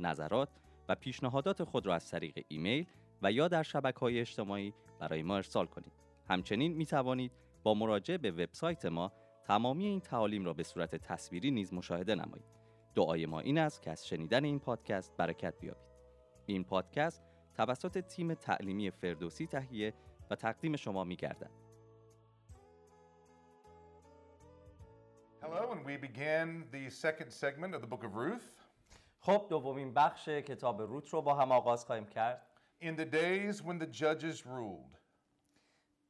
نظرات و پیشنهادات خود را از طریق ایمیل و یا در شبکه های اجتماعی برای ما ارسال کنید همچنین می توانید با مراجعه به وبسایت ما تمامی این تعالیم را به صورت تصویری نیز مشاهده نمایید دعای ما این است که از شنیدن این پادکست برکت بیابید این پادکست توسط تیم تعلیمی فردوسی تهیه و تقدیم شما می گردد. Hello, and we begin the second segment of the book of Ruth. خب دومین بخش کتاب روت رو با هم آغاز خواهیم کرد. In the days when the judges ruled.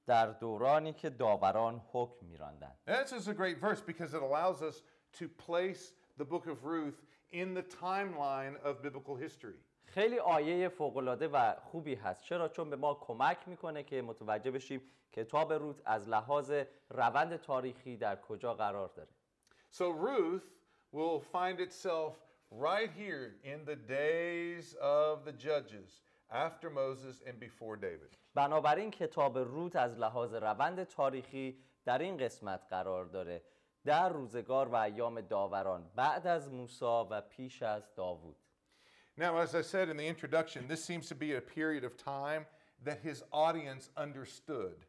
در دورانی که داوران حکم میراندند. This is a great verse because it allows us to place the book of Ruth in the timeline of biblical history. خیلی آیه فوقالعاده و خوبی هست. چرا؟ چون به ما کمک می‌کنه که متوجه بشیم کتاب روت از لحاظ روند تاریخی در کجا قرار داره. So Ruth will find itself right here in the days of the judges after Moses and before David. بنابراین کتاب روت از لحاظ روند تاریخی در این قسمت قرار داره در روزگار و ایام داوران بعد از موسی و پیش از داوود Now, as I said in the introduction, this seems to be a period of time that his audience understood.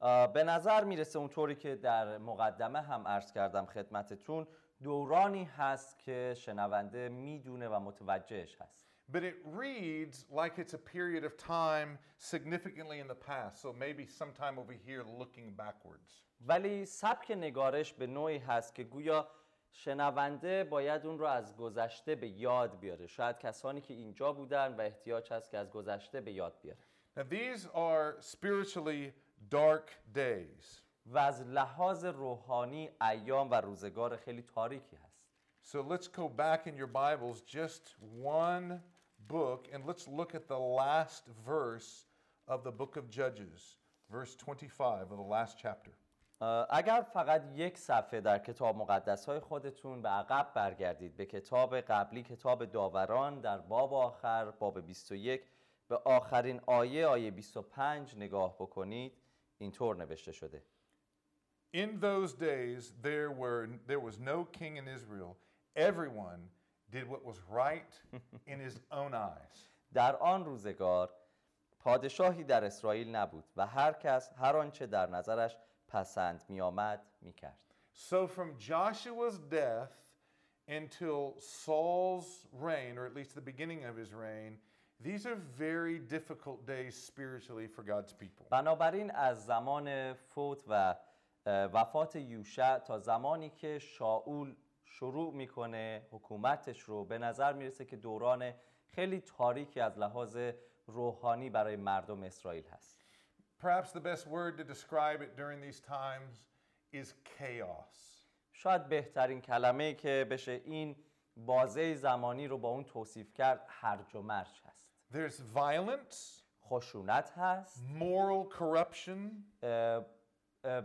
آه، به نظر میرسه اونطوری که در مقدمه هم عرض کردم خدمتتون دورانی هست که شنونده می‌دونه و متوجهش هست But it reads like it's a period of time significantly in the past. So maybe sometime over here looking backwards. ولی سبک نگارش به نوعی هست که گویا شنونده باید اون رو از گذشته به یاد بیاره شاید کسانی که اینجا بودن و احتیاج هست که از گذشته به یاد بیاره Now, these are spiritually dark days. و از لحاظ روحانی ایام و روزگار خیلی تاریکی هست So let's go back in your Bibles just one book and let's look at the last verse of the book of Judges, verse 25 of the last chapter. اه، اگر فقط یک صفحه در کتاب مقدس های خودتون به عقب برگردید به کتاب قبلی کتاب داوران در باب آخر باب 21 به آخرین آیه آیه 25 نگاه بکنید اینطور نوشته شده In those days, there, were, there was no king in Israel. Everyone did what was right in his own eyes. در آن روزگار پادشاهی در اسرائیل نبود و هر کس هر آنچه در نظرش پسند می آمد می کرد. So, from Joshua's death until Saul's reign, or at least the beginning of his reign, these are very difficult days spiritually for God's people. بنابراین از زمان فوت و اه، وفات یوشع تا زمانی که شاول شروع می‌کنه حکومتش رو به نظر می‌رسه که دوران خیلی تاریکی از لحاظ روحانی برای مردم اسرائیل هست. Perhaps the best word to describe it during these times is chaos. شاید بهترین کلمه که بشه این بازه زمانی رو با اون توصیف کرد هرج و مرج هست. There's violence, خشونت هست. Moral corruption, اه، اه،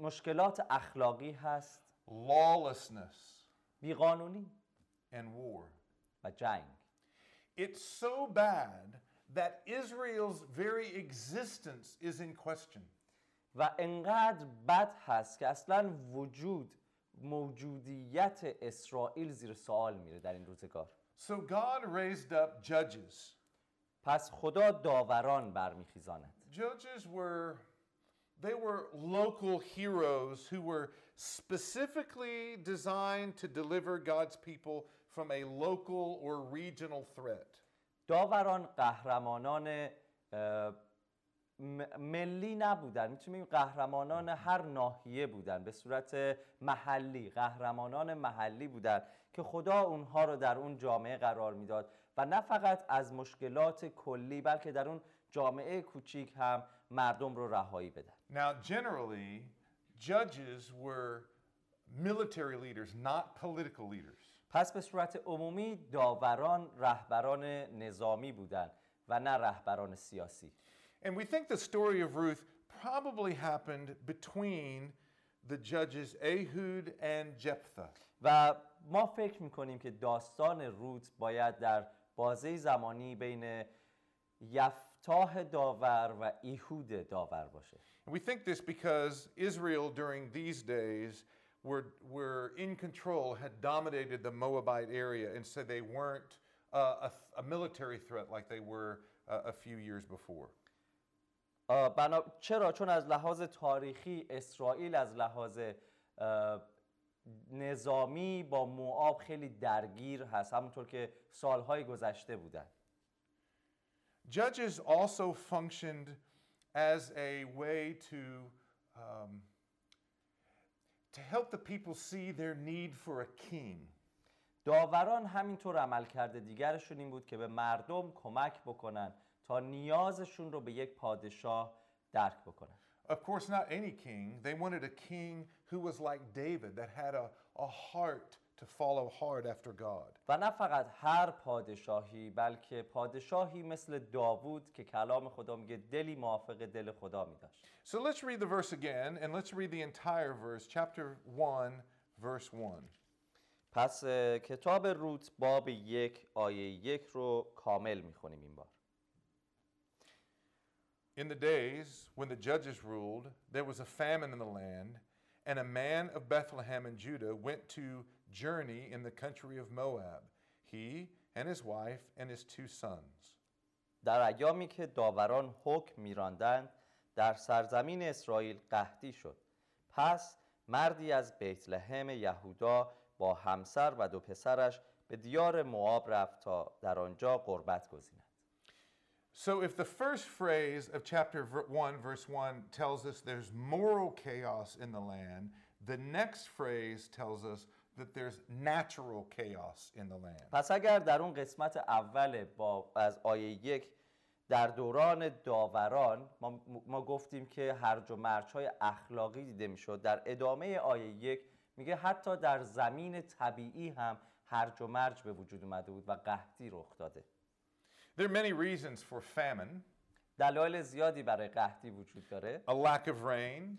مشکلات اخلاقی هست lawlessness, بیقانونی and war. و جنگ It's so bad that Israel's very existence is in question. و انقدر بد هست که اصلا وجود موجودیت اسرائیل زیر سوال میره در این روزگار So God raised up judges. پس خدا داوران برمیخیزاند Judges were they were local heroes who were specifically designed to deliver God's people from a local or regional threat. داوران قهرمانان ملی نبودن. می‌تونیم قهرمانان هر ناحیه بودن. به صورت محلی. قهرمانان محلی بودن که خدا اونها رو در اون جامعه قرار می‌داد. و نه فقط از مشکلات کلی بلکه در اون جامعه کوچیک هم مردم رو رهایی بدن. Now, generally, judges were military leaders, not political leaders. پس به صورت عمومی داوران رهبران نظامی بودند و نه رهبران سیاسی And we think the story of Ruth probably happened between the judges Ehud and Jephthah. و ما فکر میکنیم که داستان روت باید در بازه زمانی بین یفتاه داور و ایهود داور باشه And we think this because Israel during these days were, were in control, had dominated the Moabite area, and so they weren't uh, a, a military threat like they were uh, a few years before. آه، بنا... چرا؟ چون از لحاظ تاریخی اسرائیل از لحاظ آه، نظامی با موآب خیلی درگیر هست همونطور که سالهای گذشته بودن Judges also functioned as a way to, um, to help the people see their need for a king. داوران همینطور عمل کرده دیگرشون این بود که به مردم کمک بکنن تا نیازشون رو به یک پادشاه درک بکنن Of course, not any king. They wanted a king who was like David, that had a, a heart to follow hard after God. و نه فقط هر پادشاهی بلکه پادشاهی مثل داوود که کلام خدا میگه دلی موافق دل خدا می داشت So let's read the verse again, and let's read the entire verse, chapter 1, verse 1. پس اه، کتاب روت باب یک آیه یک رو کامل میخونیم این بار In the days when the judges ruled, there was a famine in the land, and a man of Bethlehem in Judah went to journey in the country of Moab, he and his wife and his two sons. در ایامی که داوران حکم میراندند در سرزمین اسرائیل قحطی شد پس مردی از بیت لحم یهودا با همسر و دو پسرش به دیار موآب رفت تا در آنجا قربت گزیند So, if the first phrase of chapter ver- 1, verse 1, tells us there's moral chaos in the land, the next phrase tells us that there's natural chaos in the land. پس اگر در اون قسمت اول با از آیه یک در دوران داوران ما, ما گفتیم که هرج و مرج های اخلاقی دیده می‌شد. در ادامه آیه یک میگه حتی در زمین طبیعی هم هرج و مرج به وجود اومده بود و قحطی رخ داده. There are many reasons for famine. دلایل زیادی برای قحطی وجود داره. A lack of rain,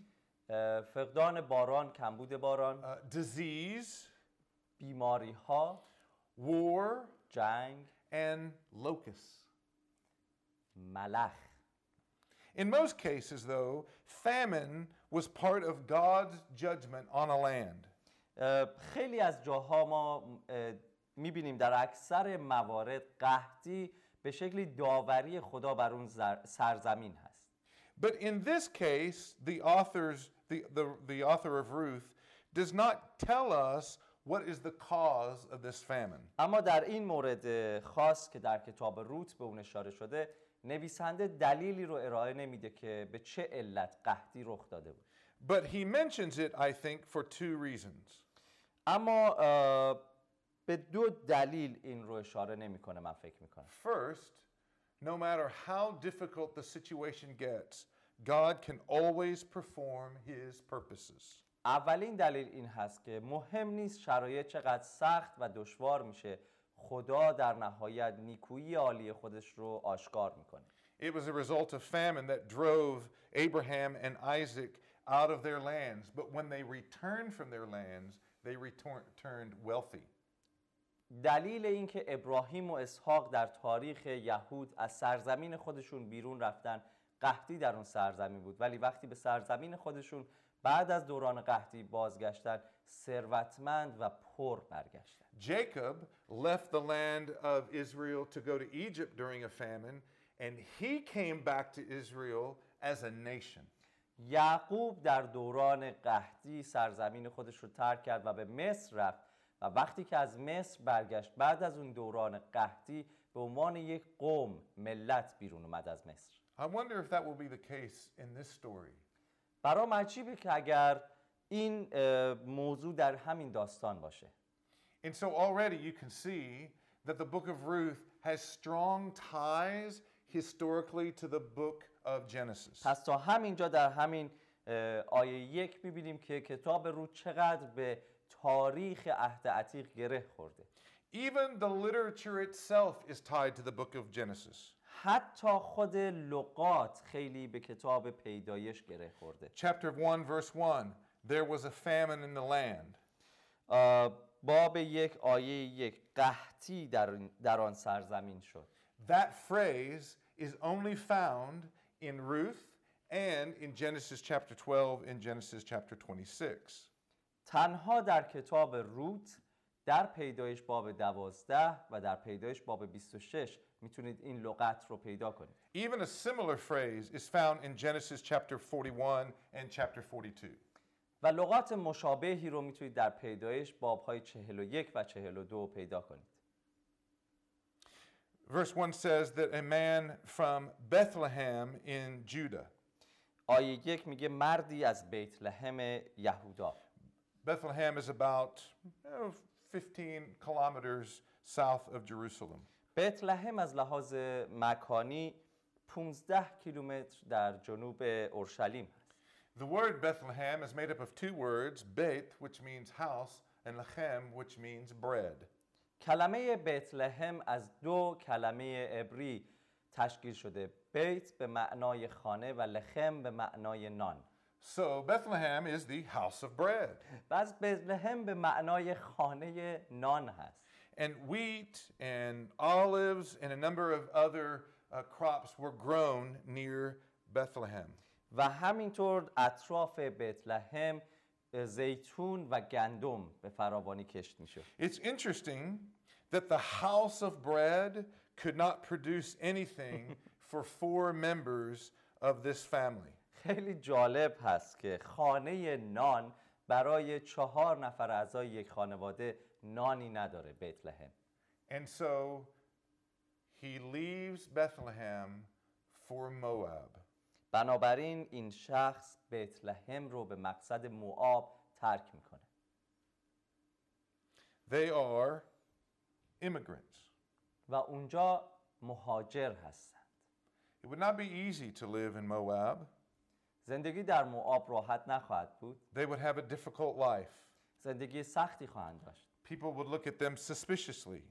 فقدان باران کمبود باران. uh, disease, بیماری ها war, جنگ and locusts. ملخ In most cases, though, famine was part of God's judgment on a land. اه، خیلی از جاها ما میبینیم در اکثر موارد قحطی به شکلی داوری خدا بر اون زر- سرزمین هست But in this case, the author's the, the, the author of Ruth does not tell us what is the cause of this famine. اما در این مورد خاص که در کتاب روت به اون اشاره شده نویسنده دلیلی رو ارائه نمیده که به چه علت قحطی رخ داده بود But he mentions it, I think, for two reasons. اما اه، به دو دلیل این رو اشاره نمیکنه من فکر میکنم First, no matter how difficult the situation gets, God can always perform his purposes. اولین دلیل این هست که مهم نیست شرایط چقدر سخت و دشوار میشه خدا در نهایت نیکویی عالی خودش رو آشکار می‌کنه It was a result of famine that drove Abraham and Isaac out of their lands. But when they returned from their lands, they return- returned wealthy. دلیل اینکه ابراهیم و اسحاق در تاریخ یهود از سرزمین خودشون بیرون رفتن قحطی در اون سرزمین بود ولی وقتی به سرزمین خودشون بعد از دوران قحطی بازگشتن ثروتمند و پر برگشتن Jacob left the land of Israel to go to Egypt during a famine, and he came back to Israel as a nation. یعقوب در دوران قحطی سرزمین خودش رو ترک کرد و به مصر رفت و وقتی که از مصر برگشت بعد از اون دوران قحطی به عنوان یک قوم ملت بیرون اومد از مصر I wonder if that will be the case in this story. برام عجیبه که اگر این اه، موضوع در همین داستان باشه And so already you can see that the book of Ruth has strong ties historically to the book of Genesis. پس تا همینجا در همین اه، آیه یک میبینیم که کتاب رود چقدر به تاریخ عهد عتیق گره خورده Even the literature itself is tied to the book of Genesis. حتی خود لغات خیلی به کتاب پیدایش گره خورده Chapter 1, verse 1 There was a famine in the land. باب یک آیه یک قحطی در, در آن سرزمین شد That phrase is only found in Ruth and in Genesis chapter 12 and Genesis chapter 26. تنها در کتاب روت در پیدایش باب دوازده و در پیدایش باب 26 میتونید این لغت رو پیدا کنید Even a similar phrase is found in Genesis chapter 41 and chapter 42. و لغات مشابهی رو میتونید در پیدایش بابهای 41 و 42 پیدا کنید Verse 1 says that a man from Bethlehem in Judah. آیه یک میگه مردی از بیت لحم یهودا Bethlehem is about oh, 15 kilometers south of Jerusalem. بیت لحم از لحاظ مکانی 15 کیلومتر در جنوب اورشلیم The word Bethlehem is made up of two words, Beit, which means house, and Lechem, which means bread. کلمه بیت لحم از دو کلمه عبری تشکیل شده بیت به معنای خانه و لخم به معنای نان So Bethlehem is the house of bread. بیت لحم به معنای خانه نان هست And wheat and olives and a number of other uh, crops were grown near Bethlehem. و همینطور اطراف بیت لحم زیتون و گندم به فراوانی کشت میشد It's interesting that the house of bread could not produce anything for four members of this family. خیلی جالب هست که خانه نان برای چهار نفر اعضای یک خانواده نانی نداره بیت لحم And so he leaves Bethlehem for Moab. بنابراین این شخص بیت لحم رو به مقصد موآب ترک میکنه They are immigrants. و اونجا مهاجر هستند It would not be easy to live in Moab. زندگی در موآب راحت نخواهد بود They would have a difficult life. زندگی سختی خواهند داشت People would look at them suspiciously.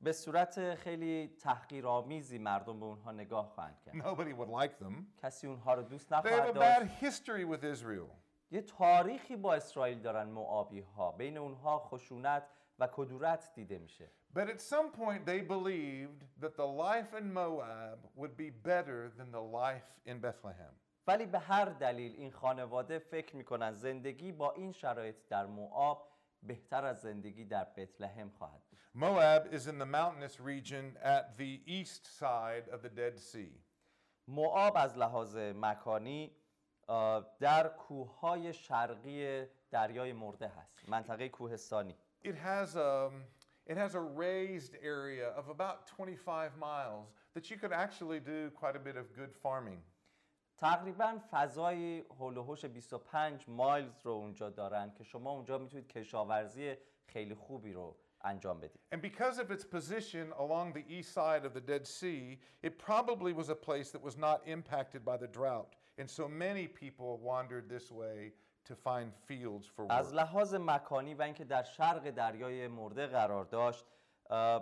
به صورت خیلی تحقیرآمیزی مردم به اونها نگاه خواهند کرد Nobody would like them. کسی اونها رو دوست They have a نخواهد bad داشت history with Israel. یه تاریخی با اسرائیل دارن موآبی ها بین اونها خشونت و کدورت دیده میشه But at some point, they believed that the life in Moab would be better than the life in Bethlehem. ولی به هر دلیل این خانواده فکر میکنن زندگی با این شرایط در موآب بهتر از زندگی در بیت لحم خواهد بود Moab is in the mountainous region at the east side of the Dead Sea. موآب از لحاظ مکانی آه، در کوههای شرقی دریای مرده هست منطقه کوهستانی It has a, it has a raised area of about 25 miles that you could actually do quite a bit of good farming. تقریبا فضای هول و هوش 25 مایلز رو اونجا دارن که شما اونجا می‌تونید کشاورزی خیلی خوبی رو انجام بدید And because of its position along the east side of the Dead Sea, it probably was a place that was not impacted by the drought. And so many people wandered this way to find fields for از work. لحاظ مکانی و اینکه در شرق دریای مرده قرار داشت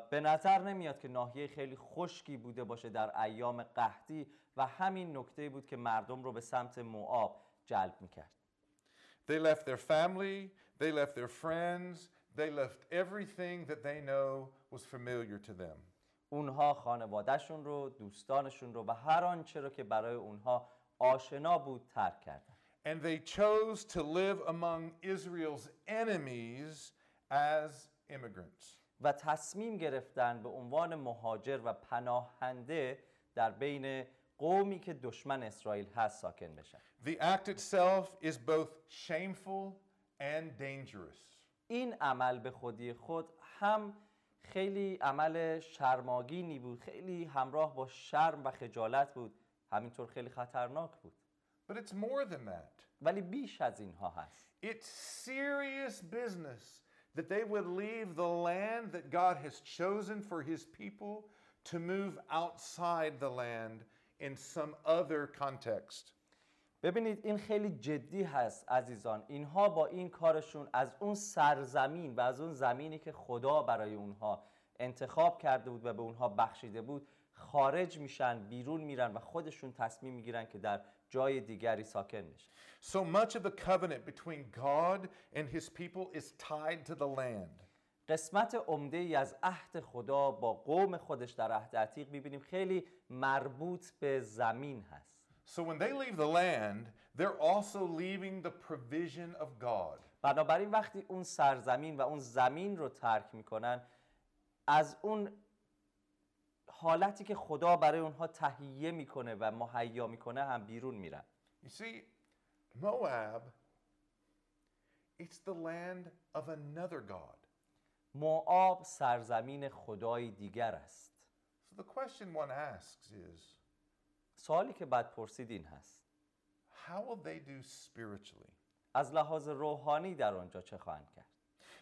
به نظر نمیاد که ناحیه خیلی خشکی بوده باشه در ایام قحطی و همین نکته بود که مردم رو به سمت موآب جلب می‌کرد They left their family, they left their friends, they left everything that they know was familiar to them. اونها خانوادهشون رو دوستانشون رو و هر آنچه رو که برای اونها آشنا بود ترک کردن And they chose to live among Israel's enemies as immigrants. و تصمیم گرفتن به عنوان مهاجر و پناهنده در بین قومی که دشمن اسرائیل هست ساکن بشن The act itself is both shameful and dangerous. این عمل به خودی خود هم خیلی عمل شرماگینی بود خیلی همراه با شرم و خجالت بود همینطور خیلی خطرناک بود But it's more than that. ولی بیش از اینها هست It's serious business that they would leave the land that God has chosen for his people to move outside the land in some other context. ببینید این خیلی جدی هست عزیزان اینها با این کارشون از اون سرزمین و از اون زمینی که خدا برای اونها انتخاب کرده بود و به اونها بخشیده بود خارج میشن بیرون میرن و خودشون تصمیم می‌گیرن که در جای دیگری ساکن بشن So much of the covenant between God and his people is tied to the land. قسمت عمده ای از عهد خدا با قوم خودش در عهد عتیق می‌بینیم خیلی مربوط به زمین هست So when they leave the land, they're also leaving the provision of God. بنابراین وقتی اون سرزمین و اون زمین رو ترک می‌کنن از اون حالتی که خدا برای اونها تهیه میکنه و مهیا میکنه هم بیرون میرن You see, Moab, it's the land of another God. موآب سرزمین خدای دیگر است So the question one asks is سوالی که بعد پرسید این هست how will they do spiritually? از لحاظ روحانی در آنجا چه خواهند کرد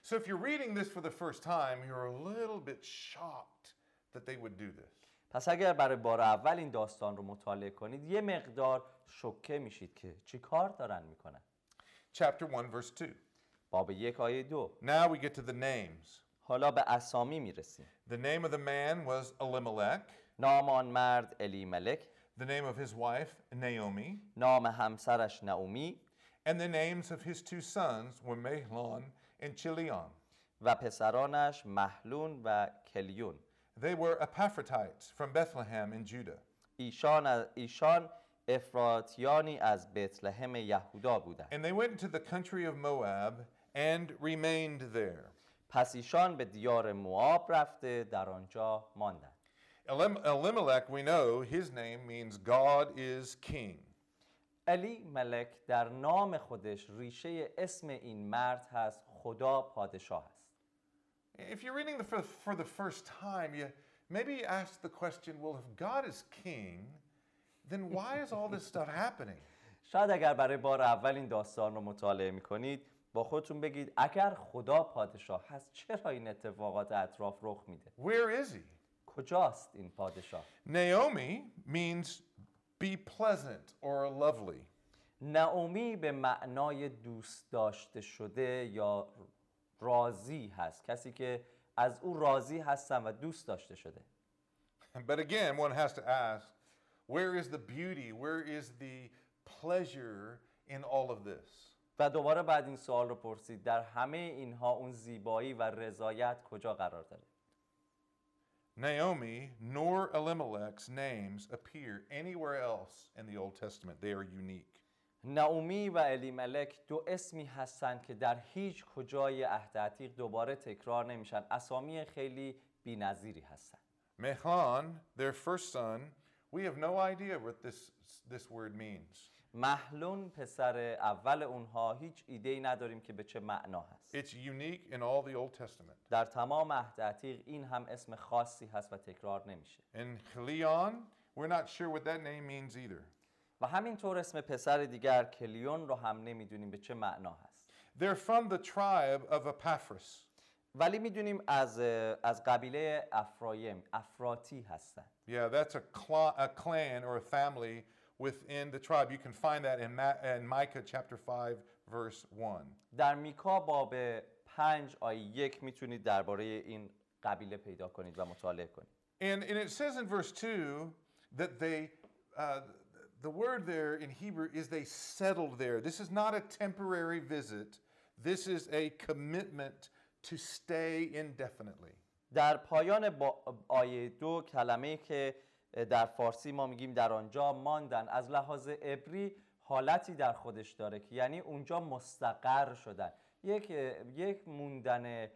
So if you're reading this for the first time, you're a little bit shocked that they would do this. پس اگر برای بار اول این داستان رو مطالعه کنید یه مقدار شوکه میشید که چی کار دارن میکنن Chapter 1, verse 2. باب یک آیه دو Now we get to the names. حالا به اسامی میرسیم The name of the man was Elimelech, نام آن مرد الی ملک the name of his wife, Naomi, نام همسرش نعومی and the names of his two sons were Mahlon and Chilion. و پسرانش محلون و کلیون They were Epaphrodites from Bethlehem in Judah. ایشان, از ایشان افراتیانی از بتلهم یهودا بودند And they went into the country of Moab and remained there. پس ایشان به دیار موآب رفته در آنجا ماندند Elim- Elimelech, we know his name means God is king. علی ملک در نام خودش ریشه اسم این مرد هست خدا پادشاه است If you're reading the, for, for the first time, you maybe ask the question well, if God is king, then why is all this stuff happening? شاید اگر برای بار اول این داستان رو مطالعه میکنید با خودتون بگید اگر خدا پادشاه هست چرا این اتفاقات اطراف رخ میده Where is he? کجاست این پادشاه Naomi means be pleasant or lovely. نعومی به معنای دوست داشته شده یا راضی هست کسی که از او راضی هستن و دوست داشته شده But again, one has to ask where is the beauty? Where is the pleasure in all of this? و دوباره بعد این سوال رو پرسید در همه اینها اون زیبایی و رضایت کجا قرار داره Naomi nor Elimelech's names appear anywhere else in the Old Testament. They are unique. نعومی و الیملک دو اسمی هستند که در هیچ کجای عهد عتیق دوباره تکرار نمیشن اسامی خیلی بی‌نظیری هستند Mechlon, their first son, we have no idea what this, this word means. محلون پسر اول اونها هیچ ایده ای نداریم که به چه معنا هست It's unique in all the Old Testament. در تمام عهد عتیق این هم اسم خاصی هست و تکرار نمیشه And Chilion, we're not sure what that name means either. و همینطور اسم پسر دیگر کلیون رو هم نمی‌دونیم به چه معنا هست They're from the tribe of Epaphras. ولی می‌دونیم از از قبیله افرایم افراتی هستن Yeah, that's a, cla- a clan or a family within the tribe. You can find that in, Ma- in Micah chapter 5, verse 1. در میکا باب پنج آیه یک می‌تونید درباره این قبیله پیدا کنید و مطالعه کنید And, and it says in verse 2 that they, uh, the word there in Hebrew is they settled there. This is not a temporary visit, this is a commitment to stay indefinitely. در پایان با آیه دو کلمه که در فارسی ما میگیم در آنجا ماندن از لحاظ عبری حالتی در خودش داره که یعنی اونجا مستقر شدن یک یک موندن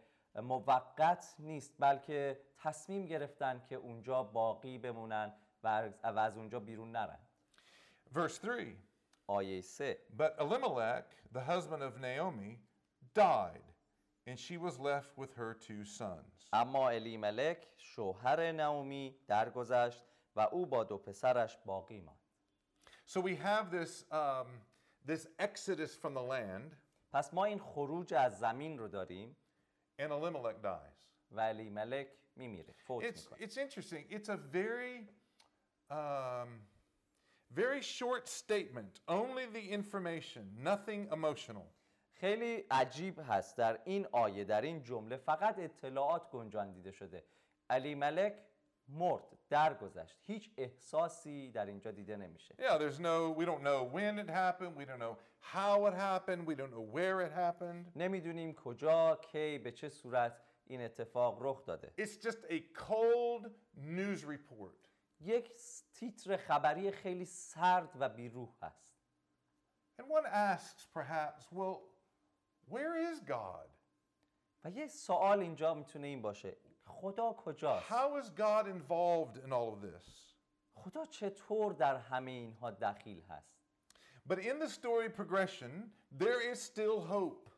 موقت نیست بلکه تصمیم گرفتن که اونجا باقی بمونن و از- اونجا بیرون نرن Verse 3 آیه سه But Elimelech, the husband of Naomi, died, and she was left with her two sons. اما الیملک شوهر نعومی درگذشت و او با دو پسرش باقی ماند So we have this, um, this exodus from the land, پس ما این خروج از زمین رو داریم and Elimelech dies. و الیملک میمیره فوت It's, میکنه it's interesting. It's a very, um, Very short statement, only the information, nothing emotional. خیلی عجیب هست در این آیه در این جمله فقط اطلاعات گنجان دیده شده علی ملک مرد درگذشت هیچ احساسی در اینجا دیده نمیشه Yeah, there's no, we don't know when it happened, we don't know how it happened, we don't know where it happened. نمیدونیم کجا کی به چه صورت این اتفاق رخ داده It's just a cold news report. یک تیتر خبری خیلی سرد و بیروح هست And one asks, perhaps, well, where is God? و یه سوال اینجا می‌تونه این باشه خدا کجاست How is God involved in all of this? خدا چطور در همه اینها دخیل هست But in the story progression, there is still hope.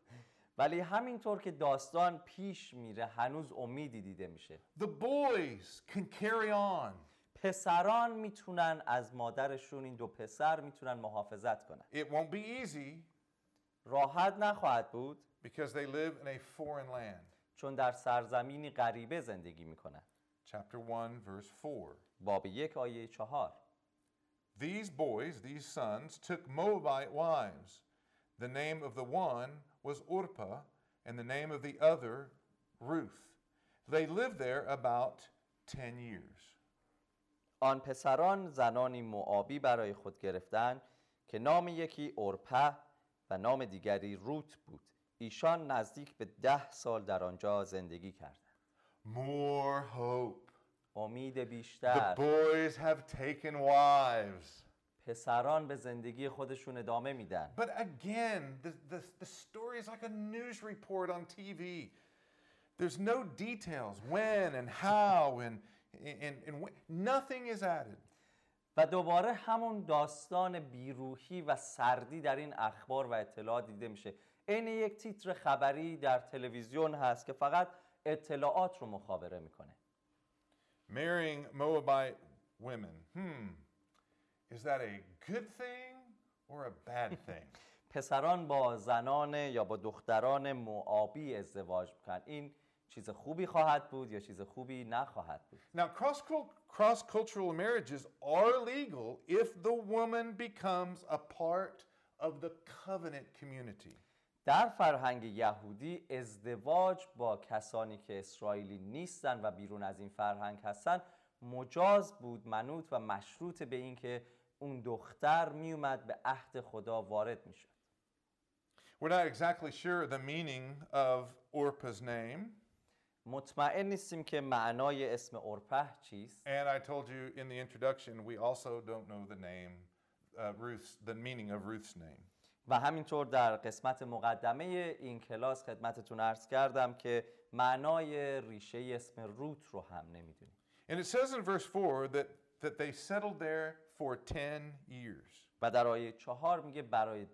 ولی همینطور که داستان پیش میره هنوز امیدی دیده میشه The boys can carry on. پسران میتونن از مادرشون این دو پسر میتونن محافظت کنن It won't be easy راحت نخواهد بود because they live in a foreign land. چون در سرزمینی غریبه زندگی میکنن Chapter 1, verse 4. باب یک آیه چهار These boys, these sons, took Moabite wives. The name of the one was Orpah, and the name of the other, Ruth. They lived there about 10 years. آن پسران زنانی معابی برای خود گرفتند که نام یکی اورپه و نام دیگری روت بود ایشان نزدیک به ده سال در آنجا زندگی کردند More hope. امید The بیشتر boys have taken wives. پسران به زندگی خودشون ادامه میدن But again, the, the, the story is like a news report on TV. There's no details when and how and, and, and. Nothing is added. و دوباره همون داستان بیروحی و سردی در این اخبار و اطلاعات دیده میشه عین یک تیتر خبری در تلویزیون هست که فقط اطلاعات رو مخابره می‌کنه Marrying Moabite women. Hmm. Is that a good thing or a bad thing? پسران با زنان یا با دختران معابی ازدواج می‌کنن این چیز خوبی خواهد بود یا چیز خوبی نخواهد بود now, cross cross cultural marriages are legal if the woman becomes a part of the covenant community. در فرهنگ یهودی ازدواج با کسانی که اسرائیلی نیستن و بیرون از این فرهنگ هستن مجاز بود منوط و مشروط به اینکه اون دختر میومد به عهد خدا وارد می‌شد We're not exactly sure the meaning of Orpah's name. مطمئن نیستیم که معنای اسم اورپه چیست And I told you in the introduction, we also don't know the name, uh, Ruth's, the meaning of Ruth's name. و همینطور در قسمت مقدمه این کلاس خدمتتون عرض کردم که معنای ریشه اسم روت رو هم نمی‌دونیم And it says in verse 4 that, that they settled there for 10 years. و در آیه چهار میگه برای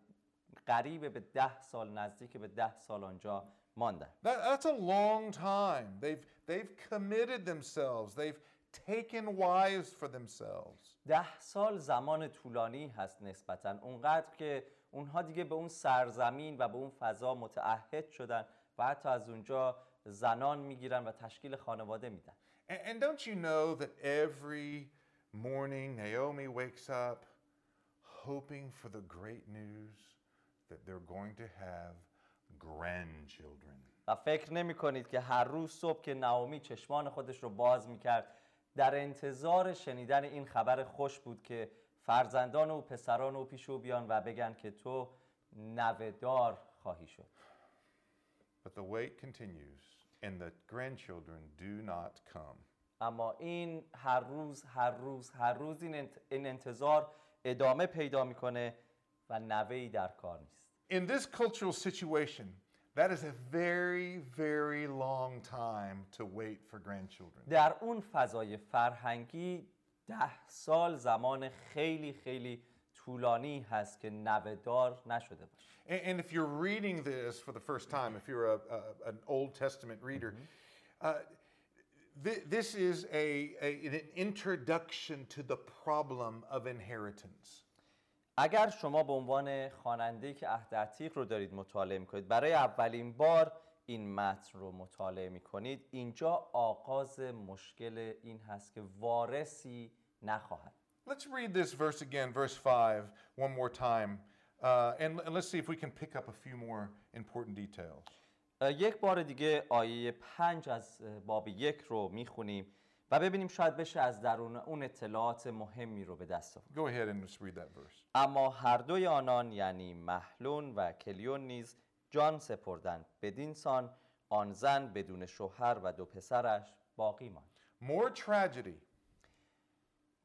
قریب به ده سال نزدیک به ده سال آنجا ماندن That, that's a long time. They've, they've committed themselves, they've taken wives for themselves. ده سال زمان طولانی هست نسبتا اونقدر که اونها دیگه به اون سرزمین و به اون فضا متعهد شدن و حتی از اونجا زنان میگیرن و تشکیل خانواده میدن And, and don't you know that every morning Naomi wakes up hoping for the great news that they're going to have grandchildren? و فکر نمی کنید که هر روز صبح که ناومی چشمان خودش رو باز می‌کرد در انتظار شنیدن این خبر خوش بود که فرزندان و پسران او پیش او بیان و بگن که تو نوهدار خواهی شد But the wait continues, and the grandchildren do not come. اما این هر روز هر روز هر روز این انتظار ادامه پیدا می‌کنه و نوهی در کار نیست In this cultural situation, that is a very, very long time to wait for grandchildren. در اون فضای فرهنگی ده سال زمان خیلی خیلی طولانی هست که نوهدار نشده باشه And, and if you're reading this for the first time, if you're a, a, an Old Testament reader, uh, thi- this is a, a, an introduction to the problem of inheritance. اگر شما به عنوان خواننده که عهد عتیق رو دارید مطالعه می‌کنید برای اولین بار این متن رو مطالعه می‌کنید اینجا آغاز مشکل این هست که وارثی نخواهد Let's read this verse again, verse 5, one more time. Uh, and, and let's see if we can pick up a few more important details. اه، یک بار دیگه آیه پنج از اه، باب یک رو می‌خونیم و ببینیم شاید بشه از درون اون اطلاعات مهمی رو به دست آورد. Go ahead and read that verse. اما هر دوی آنان یعنی محلون و کلیون نیز جان سپردند. بدین سان آن زن بدون شوهر و دو پسرش باقی ماند. More tragedy,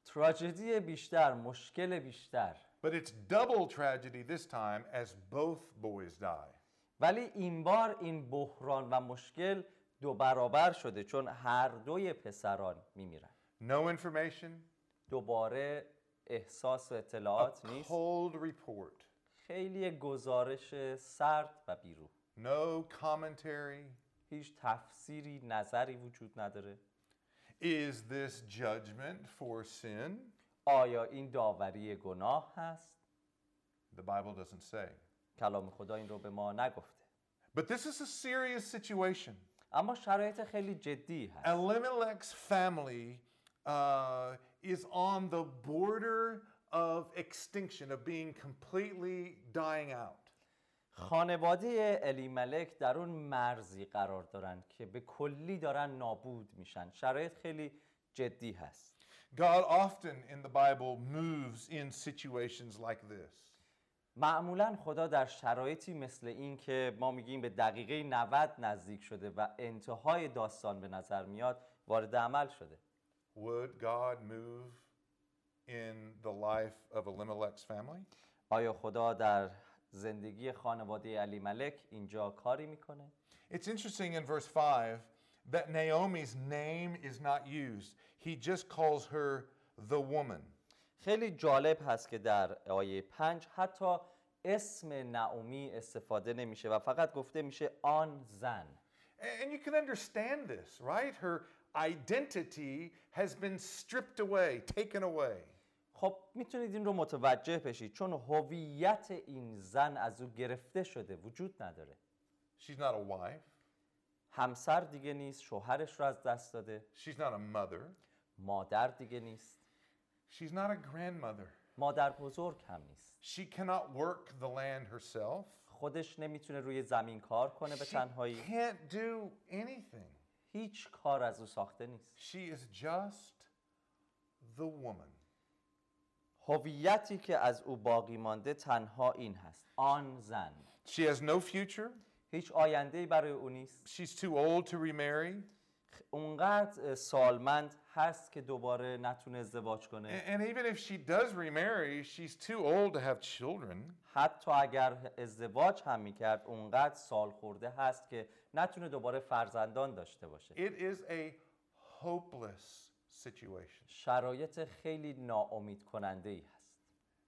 تراژدی بیشتر مشکل بیشتر. But it's double tragedy this time as both boys die. ولی این بار این بحران و مشکل دو برابر شده چون هر دوی پسران میمیرن No information, دوباره احساس و a اطلاعات نیست cold report, خیلی گزارش سرد و بیرو no commentary. هیچ تفسیری نظری وجود نداره Is this judgment for sin? آیا این داوری گناه هست The Bible doesn't say. کلام خدا این رو به ما نگفته But this is a serious situation. اما شرایط خیلی جدی هست Elimelech's family uh, is on the border of extinction, of being completely dying out. خانواده الی ملک در اون مرزی قرار دارن که به کلی دارن نابود میشن شرایط خیلی جدی هست God often in the Bible moves in situations like this. معمولا خدا در شرایطی مثل این که ما میگیم به دقیقه 90 نزدیک شده و انتهای داستان به نظر میاد وارد عمل شده Would God move in the life of Elimelech's family? آیا خدا در زندگی خانواده علی ملک اینجا کاری می‌کنه؟ It's interesting in verse 5 that Naomi's name is not used. He just calls her the woman. خیلی جالب هست که در آیه پنج حتی اسم نعومی استفاده نمیشه و فقط گفته میشه آن زن. And you can understand this, right? Her identity has been stripped away, taken away. خب می‌تونید این رو متوجه بشید. چون هویت این زن از او گرفته شده وجود نداره. She's not a wife, همسر دیگه نیست شوهرش رو از دست داده. She's not a mother, مادر دیگه نیست. She's not a grandmother. مادر بزرگ هم نیست She cannot work the land herself. خودش نمی‌تونه روی زمین کار کنه به She تنهایی can't do anything. هیچ کار از او ساخته نیست She is just the woman. هویتی که از او باقی مانده تنها این هست آن زن She has no future. هیچ آینده برای او نیست She's too old to remarry. اونقدر سالمند هست که دوباره نتونه ازدواج A- کنه And even if she does remarry, she's too old to have children. حتی اگر ازدواج هم میکرد اونقدر سال خورده هست که نتونه دوباره فرزندان داشته باشه It is a hopeless situation. شرایط خیلی ناامید کننده ای هست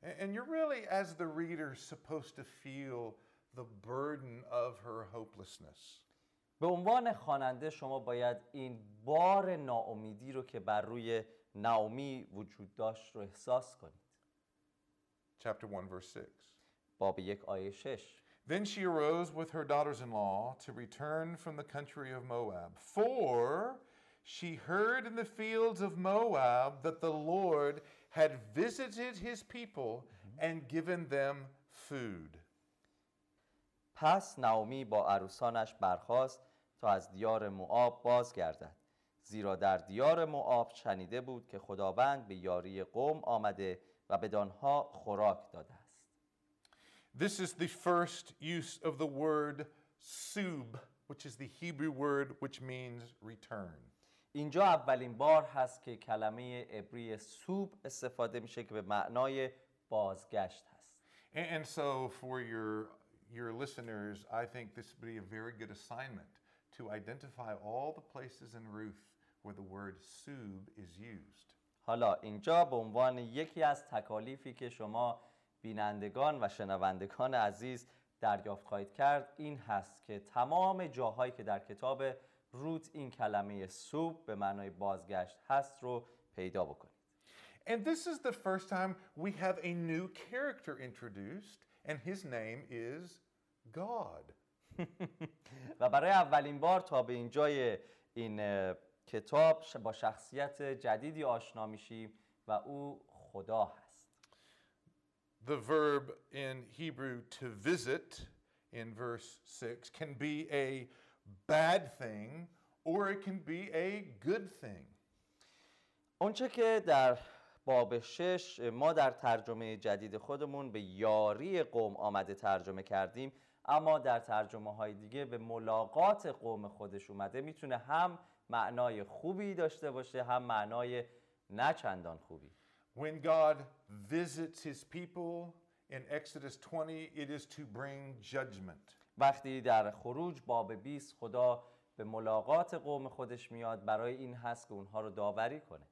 A- And you're really, as the reader, supposed to feel the burden of her hopelessness. به عنوان خواننده شما باید این بار ناامیدی رو که بر روی ناامی وجود داشت رو احساس کنید Chapter 1, verse 6. باب یک آیه شش Then she arose with her daughters in law to return from the country of Moab. For she heard in the fields of Moab that the Lord had visited his people and given them food. پس نعومی با عروسانش برخاست تا از دیار موآب بازگردد. زیرا در دیار موآب شنیده بود که خداوند به یاری قوم آمده و بدانها خوراک داده است. This is the first use of the word sub, which is the Hebrew word which means return. اینجا اولین بار هست که کلمه عبری سوب استفاده میشه که به معنای بازگشت هست. And, and so, for your, your listeners, I think this would be a very good assignment. to identify all the places in Ruth where the word sub is used. حالا اینجا به عنوان یکی از تکالیفی که شما بینندگان و شنوندگان عزیز دریافت خواهید کرد این هست که تمام جاهایی که در کتاب روت این کلمه سوب به معنای بازگشت هست رو پیدا بکنید And this is the first time we have a new character introduced, and his name is God. و برای اولین بار تا به اینجای این کتاب با شخصیت جدیدی آشنا میشیم و او خدا هست The verb in Hebrew to visit in verse 6 can be a bad thing or it can be a good thing. اونچه که در باب شش ما در ترجمه جدید خودمون به یاری قوم آمده ترجمه کردیم اما در ترجمه های دیگه به ملاقات قوم خودش اومده. می‌تونه هم معنای خوبی داشته باشه هم معنای نه چندان خوبی. When God visits his people in Exodus 20, it is to bring judgment. وقتی در خروج باب 20 خدا به ملاقات قوم خودش میاد برای این هست که اونها رو داوری کنه.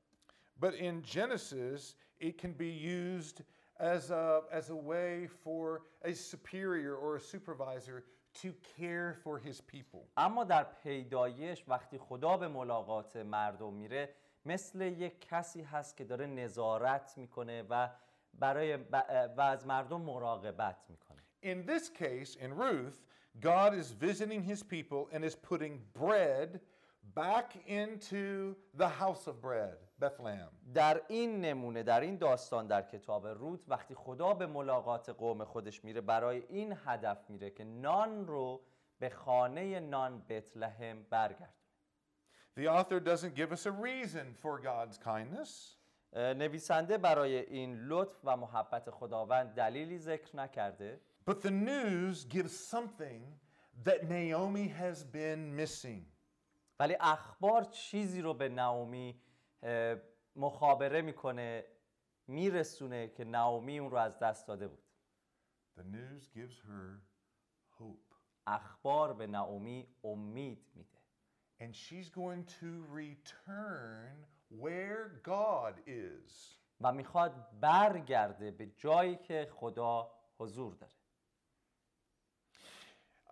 But in Genesis, it can be used as a, as a way for a superior or a supervisor to care for his people. اما در پیدایش وقتی خدا به ملاقات مردم میره مثل یک کسی هست که داره نظارت میکنه و برای ب- و از مردم مراقبت میکنه In this case, in Ruth, God is visiting his people and is putting bread back into the house of bread, Bethlehem. در این نمونه در این داستان در کتاب رود وقتی خدا به ملاقات قوم خودش میره برای این هدف میره که نان رو به خانه نان بتلهم برگردونه The author doesn't give us a reason for God's kindness. نویسنده برای این لطف و محبت خداوند دلیلی ذکر نکرده But the news gives something that Naomi has been missing. ولی اخبار چیزی رو به نعومی مخابره می‌کنه میرسونه که نعومی اون رو از دست داده بود The news gives her hope. اخبار به نعومی امید میده And she's going to return where God is. و می‌خواد برگرده به جایی که خدا حضور داره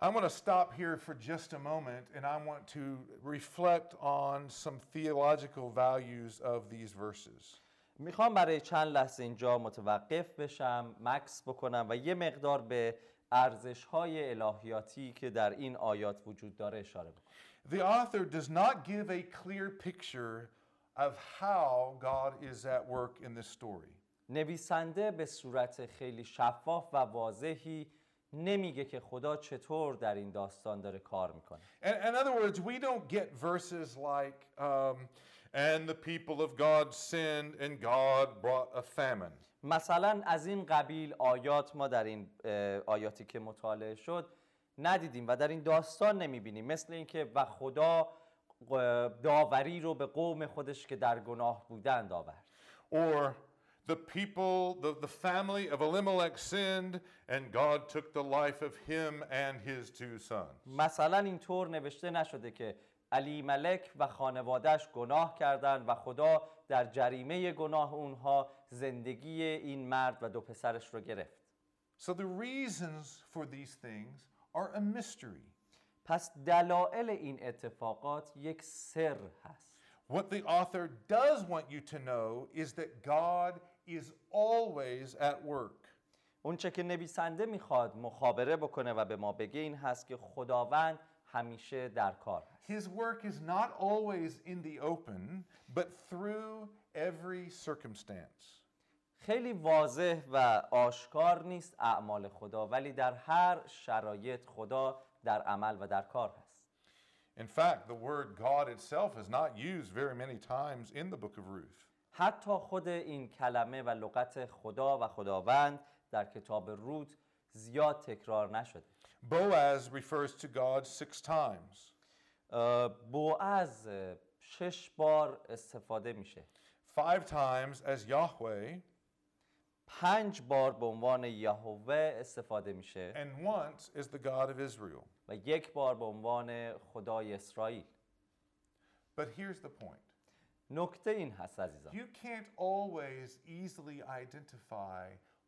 I want to stop here for just a moment and I want to reflect on some theological values of these verses. میخوام برای چند لحظه اینجا متوقف بشم مکس بکنم و یه مقدار به ارزش های الهیاتی که در این آیات وجود داره اشاره بکنم The author does not give a clear picture of how God is at work in this story. نویسنده به صورت خیلی شفاف و واضحی نمیگه که خدا چطور در این داستان داره کار می‌کنه. In, in other words, we don't get verses like, um, and the people of God sinned and God brought a famine. مثلا از این قبیل آیات ما در این آیاتی که مطالعه شد ندیدیم و در این داستان نمی‌بینیم. مثل اینکه و خدا داوری رو به قوم خودش که در گناه بودند آورد. Or the people, the, the family of Elimelech sinned and God took the life of him and his two sons. مثلا اینطور نوشته نشده که علی ملک و خانوادهش گناه کردند و خدا در جریمه گناه اونها زندگی این مرد و دو پسرش رو گرفت So the reasons for these things are a mystery. پس دلایل این اتفاقات یک سر هست What the author does want you to know is that God is always at work. اونچه که نویسنده میخواد مخابره بکنه و به ما بگه این هست که خداوند همیشه در کار هست His work is not always in the open, but through every circumstance. خیلی واضح و آشکار نیست اعمال خدا ولی در هر شرایط خدا در عمل و در کار هست In fact, the word God itself is not used very many times in the book of Ruth. حتی خود این کلمه و لغت خدا و خداوند در کتاب رود زیاد تکرار نشده. Boaz refers to God six times. بوعز اه، شش بار استفاده میشه. Five times as Yahweh, پنج بار به عنوان یهوه استفاده میشه. And once as the God of Israel. و یک بار به عنوان خدای اسرائیل. But here's the point. نکته این هست عزیزان you can't always easily identify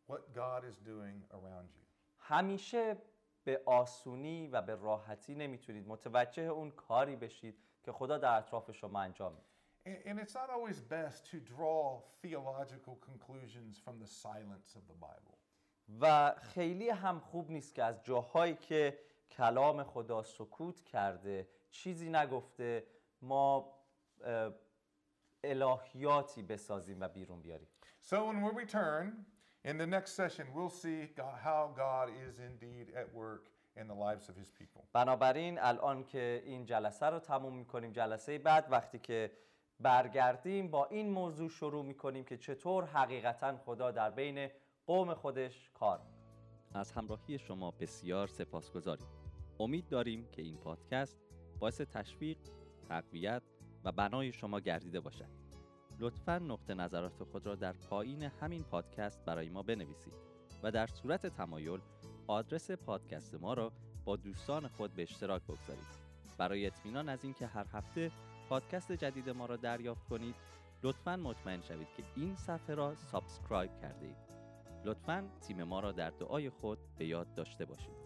what God is doing around you. همیشه به آسونی و به راحتی نمی‌تونید متوجه اون کاری بشید که خدا در اطراف شما انجام میده And, it's not always best to draw theological conclusions from the silence of the Bible. و خیلی هم خوب نیست که از جاهایی که کلام خدا سکوت کرده چیزی نگفته ما الهیاتی بسازیم و بیرون بیاریم. So when we return in the next session, we'll see how God is indeed at work in the lives of his people. بنابراین الان که این جلسه رو تموم می‌کنیم جلسه بعد وقتی که برگردیم با این موضوع شروع می‌کنیم که چطور حقیقتا خدا در بین قوم خودش کار از همراهی شما بسیار سپاسگزاریم. امید داریم که این پادکست باعث تشویق تقویت و بنای شما گردیده باشد. لطفا نقطه نظرات خود را در پایین همین پادکست برای ما بنویسید و در صورت تمایل آدرس پادکست ما را با دوستان خود به اشتراک بگذارید. برای اطمینان از اینکه هر هفته پادکست جدید ما را دریافت کنید لطفا مطمئن شوید که این صفحه را سابسکرایب کرده اید. لطفا تیم ما را در دعای خود به یاد داشته باشید.